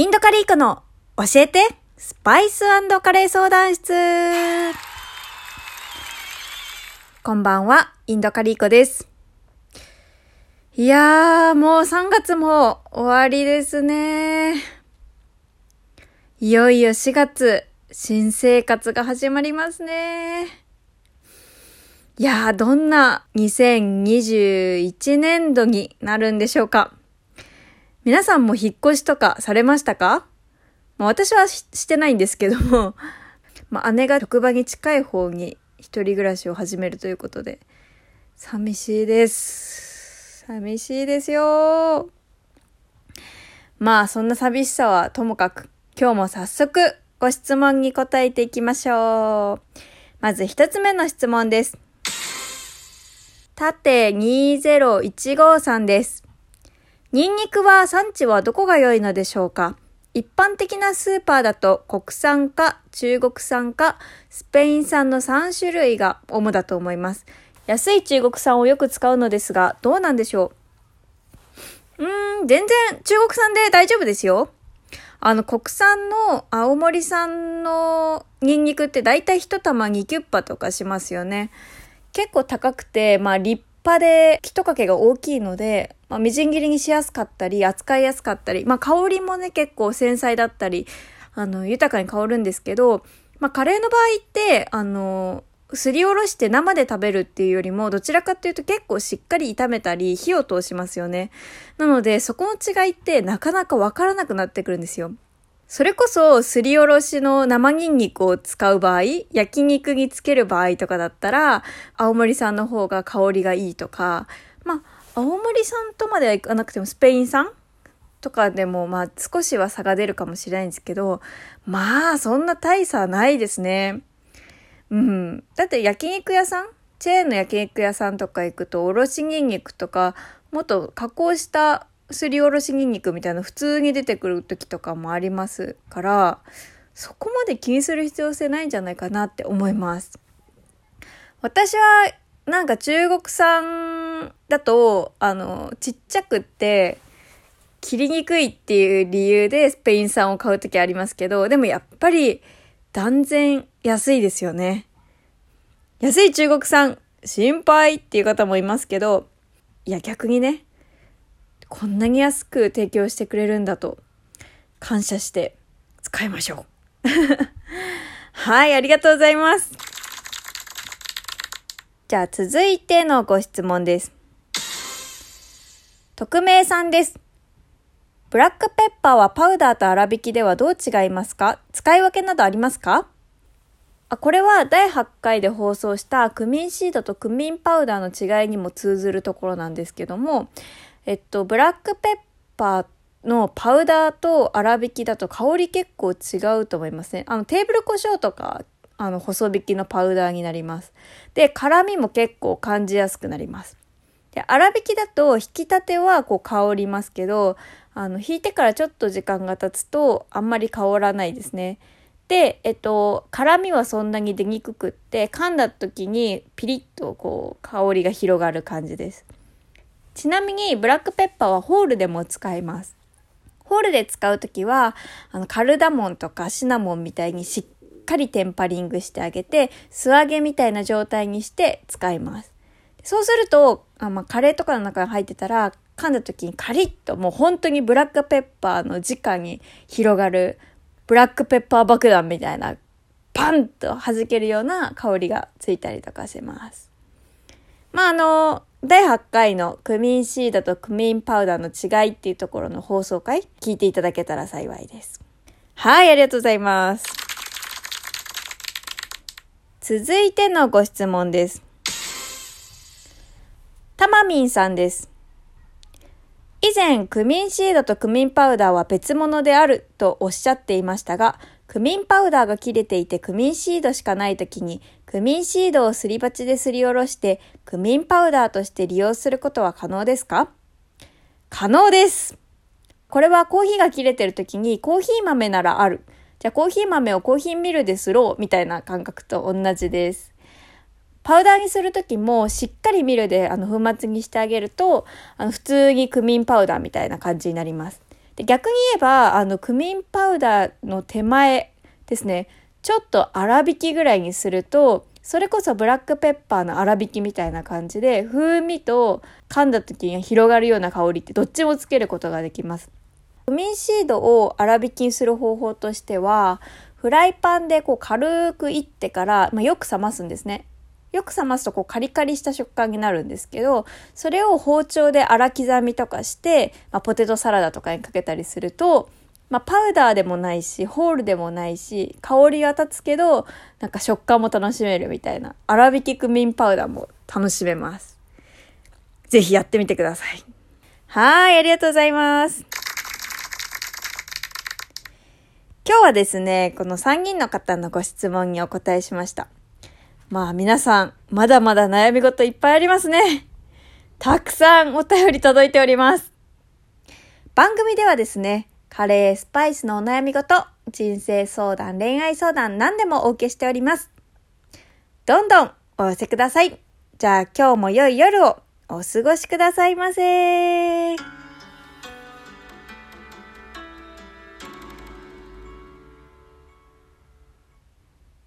インドカリーコの教えてスパイスカレー相談室こんばんは、インドカリーコです。いやー、もう3月も終わりですね。いよいよ4月、新生活が始まりますね。いやー、どんな2021年度になるんでしょうか。皆さんも引っ越しとかされましたか？まあ、私はししてないんですけども、まあ、姉が職場に近い方に一人暮らしを始めるということで、寂しいです。寂しいですよ。まあ、そんな寂しさはともかく、今日も早速ご質問に答えていきましょう。まず一つ目の質問です。縦2015さんです。ニンニクは産地はどこが良いのでしょうか？一般的なスーパーだと国産か中国産かスペイン産の3種類が主だと思います。安い中国産をよく使うのですが、どうなんでしょう？うーん、全然中国産で大丈夫ですよ。あの、国産の青森産のニンニクって大体一玉2キュッパとかしますよね。結構高くて、まあ立派で一かけが大きいので、まあ、みじん切りにしやすかったり、扱いやすかったり、まあ香りもね結構繊細だったり、あの、豊かに香るんですけど、まあカレーの場合って、あの、すりおろして生で食べるっていうよりも、どちらかっていうと結構しっかり炒めたり、火を通しますよね。なので、そこの違いってなかなかわからなくなってくるんですよ。それこそ、すりおろしの生ニンニクを使う場合、焼肉につける場合とかだったら、青森産の方が香りがいいとか、まあ、青森産とまではいかなくても、スペイン産とかでも、まあ、少しは差が出るかもしれないんですけど、まあ、そんな大差はないですね。うん。だって焼肉屋さんチェーンの焼肉屋さんとか行くと、おろしニンニクとか、もっと加工したすりおろしニンニクみたいな普通に出てくる時とかもありますから、そこまで気にする必要性ないんじゃないかなって思います。私はなんか中国産だと、あの、ちっちゃくって、切りにくいっていう理由でスペイン産を買う時ありますけど、でもやっぱり断然安いですよね。安い中国産、心配っていう方もいますけど、いや逆にね、こんなに安く提供してくれるんだと感謝して使いましょう。はい、ありがとうございます。じゃあ続いてのご質問です。匿名さんです。ブラックペッパーはパウダーと粗挽きではどう違いますか？使い分けなどありますか？あこれは第8回で放送したクミンシードとクミンパウダーの違いにも通ずるところなんですけども、えっと、ブラックペッパーのパウダーと粗挽きだと香り結構違うと思いますね。あの、テーブル胡椒とか、あの、細引きのパウダーになります。で、辛みも結構感じやすくなります。で、粗挽きだと引き立てはこう香りますけど、あの、引いてからちょっと時間が経つとあんまり香らないですね。で、えっと、辛みはそんなに出にくくって、噛んだ時にピリッとこう香りが広がる感じです。ちなみにブラックペッパーはホールでも使えます。ホールで使うときは、あの、カルダモンとかシナモンみたいにしっかりテンパリングしてあげて、素揚げみたいな状態にして使います。そうすると、あまあ、カレーとかの中に入ってたら、噛んだ時にカリッともう本当にブラックペッパーの直に広がるブラックペッパー爆弾みたいなパンと弾けるような香りがついたりとかします。まああの、第8回のクミンシードとクミンパウダーの違いっていうところの放送回聞いていただけたら幸いです。はい、ありがとうございます。続いてのご質問です。たまみんさんです。以前、クミンシードとクミンパウダーは別物であるとおっしゃっていましたが、クミンパウダーが切れていてクミンシードしかない時に、クミンシードをすり鉢ですりおろして、クミンパウダーとして利用することは可能ですか？可能ですこれはコーヒーが切れてる時にコーヒー豆ならある。じゃあコーヒー豆をコーヒーミルですろうみたいな感覚と同じです。パウダーにする時もしっかりミルであの粉末にしてあげるとあの普通にクミンパウダーみたいな感じになります。で逆に言えば、あの、クミンパウダーの手前ですね、ちょっと粗挽きぐらいにすると、それこそブラックペッパーの粗挽きみたいな感じで、風味と噛んだ時に広がるような香りってどっちもつけることができます。クミンシードを粗挽きにする方法としては、フライパンでこう軽くいってから、まあ、よく冷ますんですね。よく冷ますとこうカリカリした食感になるんですけど、それを包丁で粗刻みとかして、まあ、ポテトサラダとかにかけたりすると、まあ、パウダーでもないし、ホールでもないし、香りは立つけど、なんか食感も楽しめるみたいな、粗挽きクミンパウダーも楽しめます。ぜひやってみてください。はい、ありがとうございます。今日はですね、この3人の方のご質問にお答えしました。まあ皆さん、まだまだ悩み事いっぱいありますね。たくさんお便り届いております。番組ではですね、カレー、スパイスのお悩み事、人生相談、恋愛相談、何でもお受けしております。どんどんお寄せください。じゃあ今日も良い夜をお過ごしくださいませ。